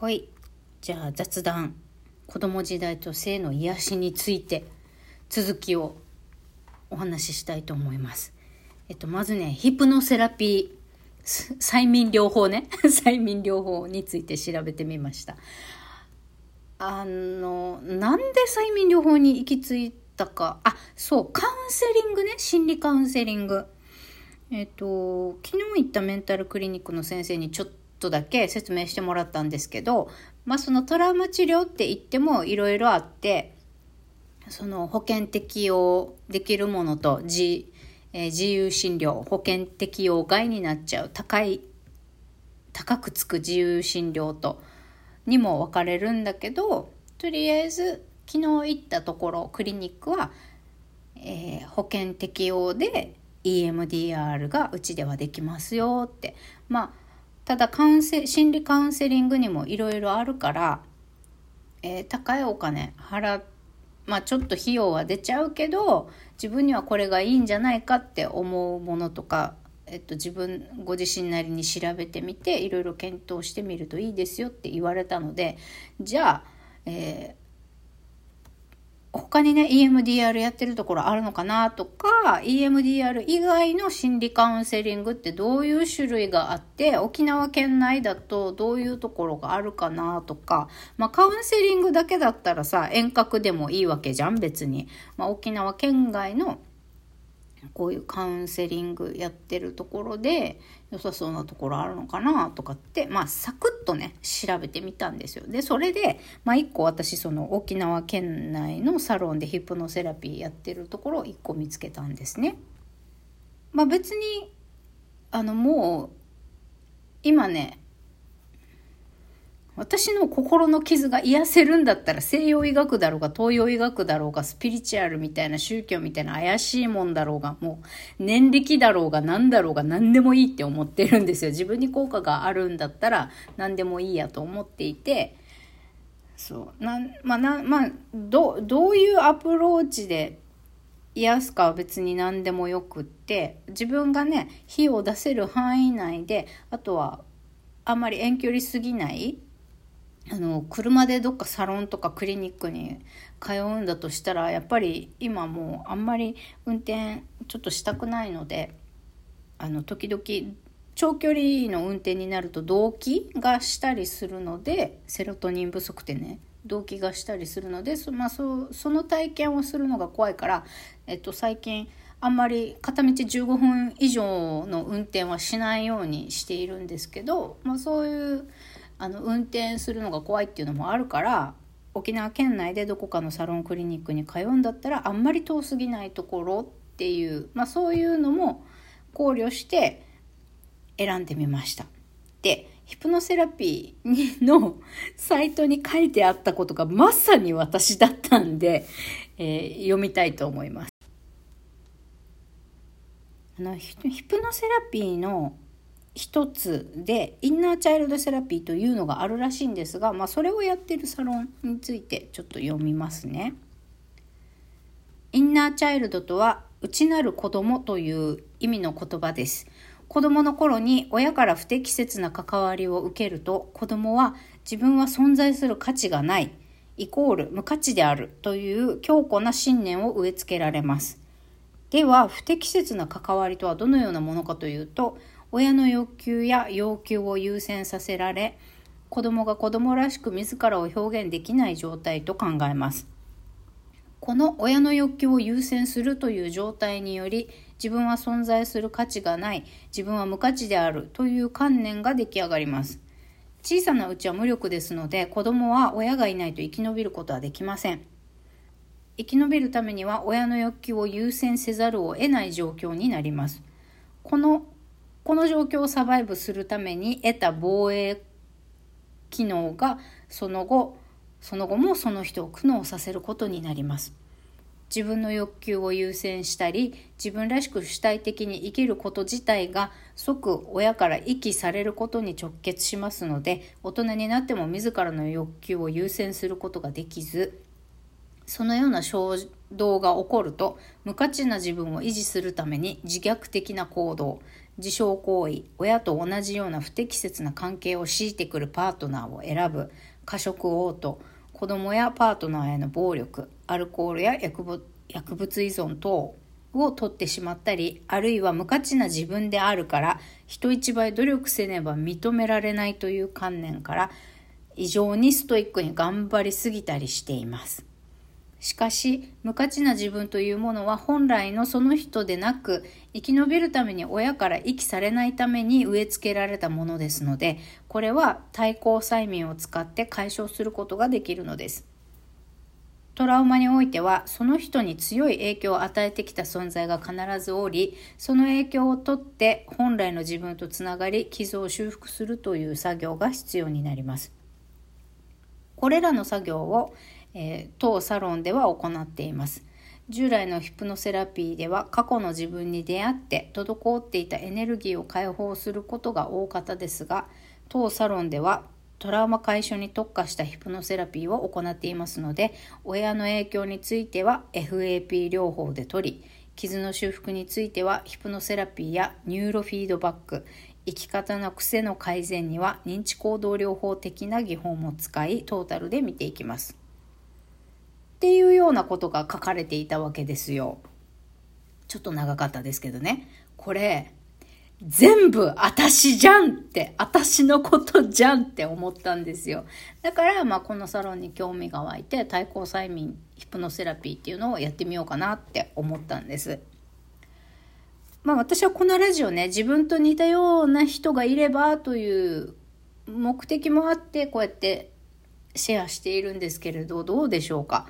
はい。じゃあ雑談。子供時代と性の癒しについて。続きをお話ししたいと思います。えっとまずねヒプノセラピー。催眠療法ね。催眠療法について調べてみました。あのなんで催眠療法に行き着いたか。あそうカウンセリングね。心理カウンセリング。えっと昨日行ったメンタルクリニックの先生にちょっとだけ説明してもらったんですけど、まあ、そのトラウマ治療って言ってもいろいろあってその保険適用できるものと自,、えー、自由診療保険適用外になっちゃう高い高くつく自由診療とにも分かれるんだけどとりあえず昨日行ったところクリニックは、えー、保険適用で EMDR がうちではできますよって。まあただカウンセ心理カウンセリングにもいろいろあるから、えー、高いお金払まあちょっと費用は出ちゃうけど自分にはこれがいいんじゃないかって思うものとか、えっと、自分ご自身なりに調べてみていろいろ検討してみるといいですよって言われたのでじゃあ、え他にね EMDR やってるところあるのかなとか EMDR 以外の心理カウンセリングってどういう種類があって沖縄県内だとどういうところがあるかなとか、まあ、カウンセリングだけだったらさ遠隔でもいいわけじゃん別に、まあ、沖縄県外のこういうカウンセリングやってるところで良さそうなところあるのかなとかってまあサクッとね調べてみたんですよ。でそれで、まあ、1個私その沖縄県内のサロンでヒプノセラピーやってるところを1個見つけたんですね。まあ、別にあのもう今ね私の心の傷が癒せるんだったら西洋医学だろうが東洋医学だろうがスピリチュアルみたいな宗教みたいな怪しいもんだろうがもう年力だろうが何だろうが何でもいいって思ってるんですよ自分に効果があるんだったら何でもいいやと思っていてそうなまあなまあどどういうアプローチで癒すかは別に何でもよくって自分がね火を出せる範囲内であとはあんまり遠距離すぎないあの車でどっかサロンとかクリニックに通うんだとしたらやっぱり今もうあんまり運転ちょっとしたくないのであの時々長距離の運転になると動悸がしたりするのでセロトニン不足でね動悸がしたりするのでそ,、まあ、そその体験をするのが怖いから、えっと、最近あんまり片道15分以上の運転はしないようにしているんですけど、まあ、そういうあの運転するのが怖いっていうのもあるから沖縄県内でどこかのサロンクリニックに通うんだったらあんまり遠すぎないところっていう、まあ、そういうのも考慮して選んでみました。でヒプノセラピーのサイトに書いてあったことがまさに私だったんで、えー、読みたいと思います。あのヒプノセラピーの一つでインナーチャイルドセラピーというのがあるらしいんですが、まあ、それをやってるサロンについてちょっと読みますね。インナーチャイルドとは内なる子供という意味の言葉です。子供の頃に親から不適切な関わりを受けると子供は自分は存在する価値がないイコール無価値であるという強固な信念を植え付けられます。では不適切な関わりとはどのようなものかというと親の欲求や要求を優先させられ子供が子供らしく自らを表現できない状態と考えます。この親の欲求を優先するという状態により自分は存在する価値がない自分は無価値であるという観念が出来上がります。小さなうちは無力ですので子供は親がいないと生き延びることはできません。生き延びるためには親の欲求を優先せざるを得ない状況になります。このこの状況をサバイブするために得た防衛機能がその後その後もその人を苦悩させることになります。自分の欲求を優先したり自分らしく主体的に生きること自体が即親から遺棄されることに直結しますので大人になっても自らの欲求を優先することができずそのような衝動が起こると無価値な自分を維持するために自虐的な行動自傷行為親と同じような不適切な関係を強いてくるパートナーを選ぶ過食嘔吐子供やパートナーへの暴力アルコールや薬物薬物依存等を取ってしまったりあるいは無価値な自分であるから人一倍努力せねば認められないという観念から異常にストイックに頑張りすぎたりしています。しかし無価値な自分というものは本来のその人でなく生き延びるために親から遺棄されないために植え付けられたものですのでこれは対抗催眠を使って解消することができるのです。トラウマにおいてはその人に強い影響を与えてきた存在が必ずおりその影響をとって本来の自分とつながり傷を修復するという作業が必要になります。これらの作業を、えー、当サロンでは行っています。従来のヒプノセラピーでは過去の自分に出会って滞っていたエネルギーを解放することが大方ですが当サロンではトラウマ解消に特化したヒプノセラピーを行っていますので親の影響については FAP 療法で取り傷の修復についてはヒプノセラピーやニューロフィードバック生き方の癖の改善には認知行動療法的な技法も使いトータルで見ていきます。っていうようなことが書かれていたわけですよ。ちょっと長かったですけどね。これ、全部私じゃんって、私のことじゃんって思ったんですよ。だから、まあ、このサロンに興味が湧いて、対抗催眠ヒプノセラピーっていうのをやってみようかなって思ったんです。まあ私はこのラジオね、自分と似たような人がいればという目的もあってこうやってシェアしているんですけれど、どうでしょうか？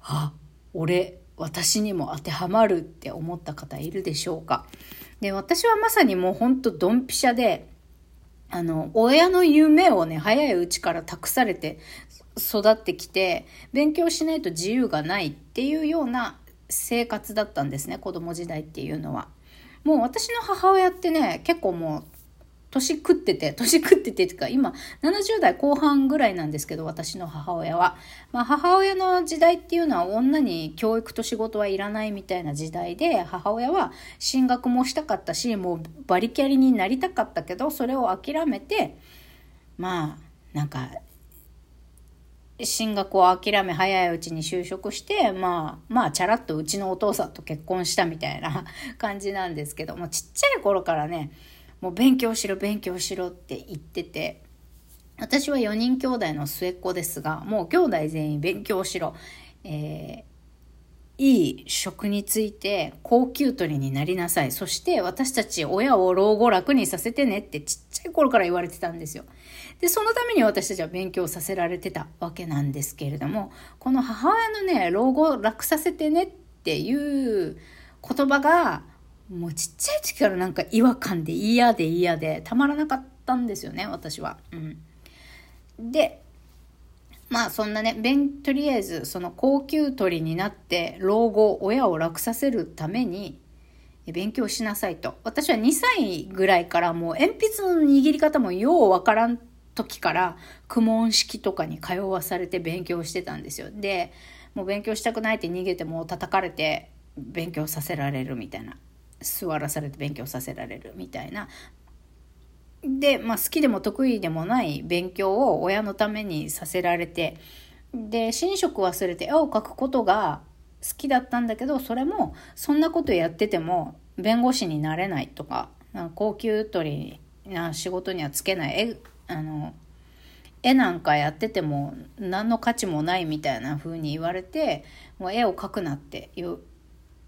あ、俺、私にも当てはまるって思った方いるでしょうか？で、私はまさにもうほんとドンピシャで、あの、親の夢をね、早いうちから託されて育ってきて、勉強しないと自由がないっていうような生活だったんですね、子供時代っていうのは。もう私の母親ってね、結構もう、年食ってて、年食っててっていうか、今、70代後半ぐらいなんですけど、私の母親は。まあ、母親の時代っていうのは女に教育と仕事はいらないみたいな時代で、母親は進学もしたかったし、もうバリキャリになりたかったけど、それを諦めて、まあ、なんか、進学を諦め早いうちに就職して、まあ、まあ、チャラッとうちのお父さんと結婚したみたいな感じなんですけども、ちっちゃい頃からね、もう勉強しろ、勉強しろって言ってて、私は4人兄弟の末っ子ですが、もう兄弟全員勉強しろ。えーいい職について高級取りになりなさい。そして私たち親を老後楽にさせてねってちっちゃい頃から言われてたんですよ。で、そのために私たちは勉強させられてたわけなんですけれども、この母親のね、老後楽させてねっていう言葉が、もうちっちゃい時からなんか違和感で嫌で嫌でたまらなかったんですよね、私は。うん。で、まあそんなね、とりあえずその高級取りになって老後親を楽させるために勉強しなさいと。私は2歳ぐらいからもう鉛筆の握り方もようわからん時から苦問式とかに通わされて勉強してたんですよ。で、もう勉強したくないって逃げても叩かれて勉強させられるみたいな。座らされて勉強させられるみたいな。で、まあ、好きでも得意でもない勉強を親のためにさせられてで寝食忘れて絵を描くことが好きだったんだけどそれもそんなことやってても弁護士になれないとか高級取りな仕事にはつけない絵あの絵なんかやってても何の価値もないみたいな風に言われてもう絵を描くなって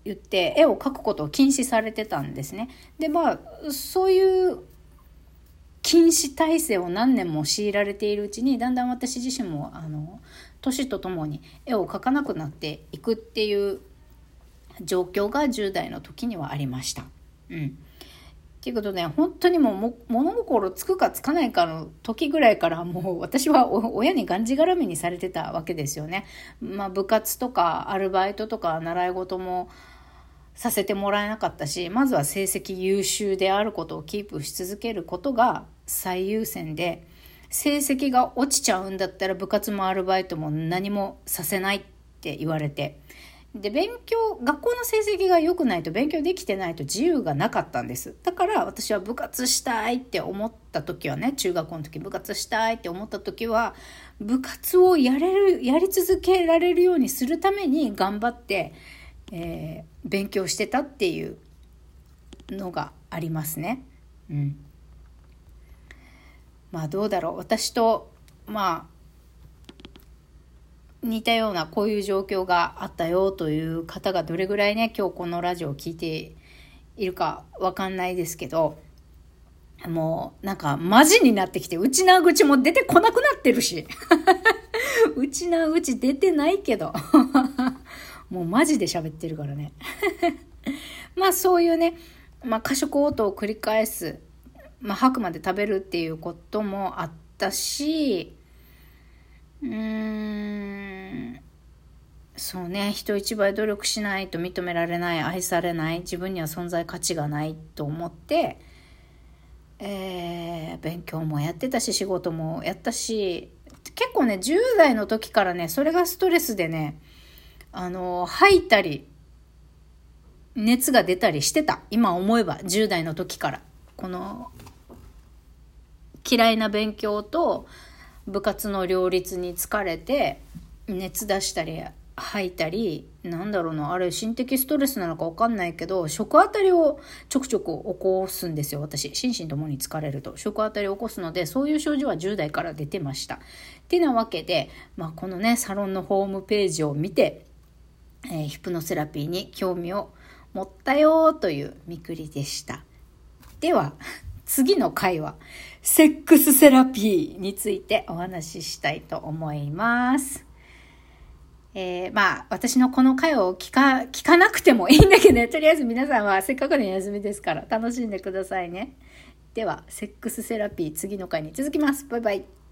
言って絵を描くことを禁止されてたんですね。でまあそういう禁止体制を何年も強いられているうちにだんだん私自身もあの年とともに絵を描かなくなっていくっていう状況が10代の時にはありました。うん。っていうことで、本当にもう物心つくかつかないかの時ぐらいからもう私は親にがんじがらめにされてたわけですよね。まあ部活とかアルバイトとか習い事もさせてもらえなかったし、まずは成績優秀であることをキープし続けることが最優先で、成績が落ちちゃうんだったら部活もアルバイトも何もさせないって言われて、で勉強学校の成績が良くないと勉強できてないと自由がなかったんです。だから私は部活したいって思った時はね中学校の時部活したいって思った時は部活をやれるやり続けられるようにするために頑張って、えー、勉強してたっていうのがありますね。うん、まあどうだろう。私とまあ似たようなこういう状況があったよという方がどれぐらいね今日このラジオを聞いているかわかんないですけどもうなんかマジになってきて内縄口も出てこなくなってるし。内縄口出てないけど。もうマジで喋ってるからね まあそういうね、まあ、過食応答を繰り返す、まあ、吐くまで食べるっていうこともあったしうーんそうね人一倍努力しないと認められない愛されない自分には存在価値がないと思って、えー、勉強もやってたし仕事もやったし結構ね10代の時からねそれがストレスでねあの吐いたり熱が出たりしてた。今思えば10代の時から。この嫌いな勉強と部活の両立に疲れて熱出したり吐いたりなんだろうなあれ心的ストレスなのか分かんないけど食あたりをちょくちょく起こすんですよ私。心身ともに疲れると。食あたりを起こすのでそういう症状は10代から出てました。ってなわけで、まあ、このねサロンのホームページを見て、えー、ヒプノセラピーに興味を持ったよというみくりでしたでは 次の回はセックスセラピーについてお話ししたいと思います。えー、まあ、私のこの回を聞か、聞かなくてもいいんだけどね、とりあえず皆さんはせっかくの休みですから楽しんでくださいね。では、セックスセラピー次の回に続きます。バイバイ。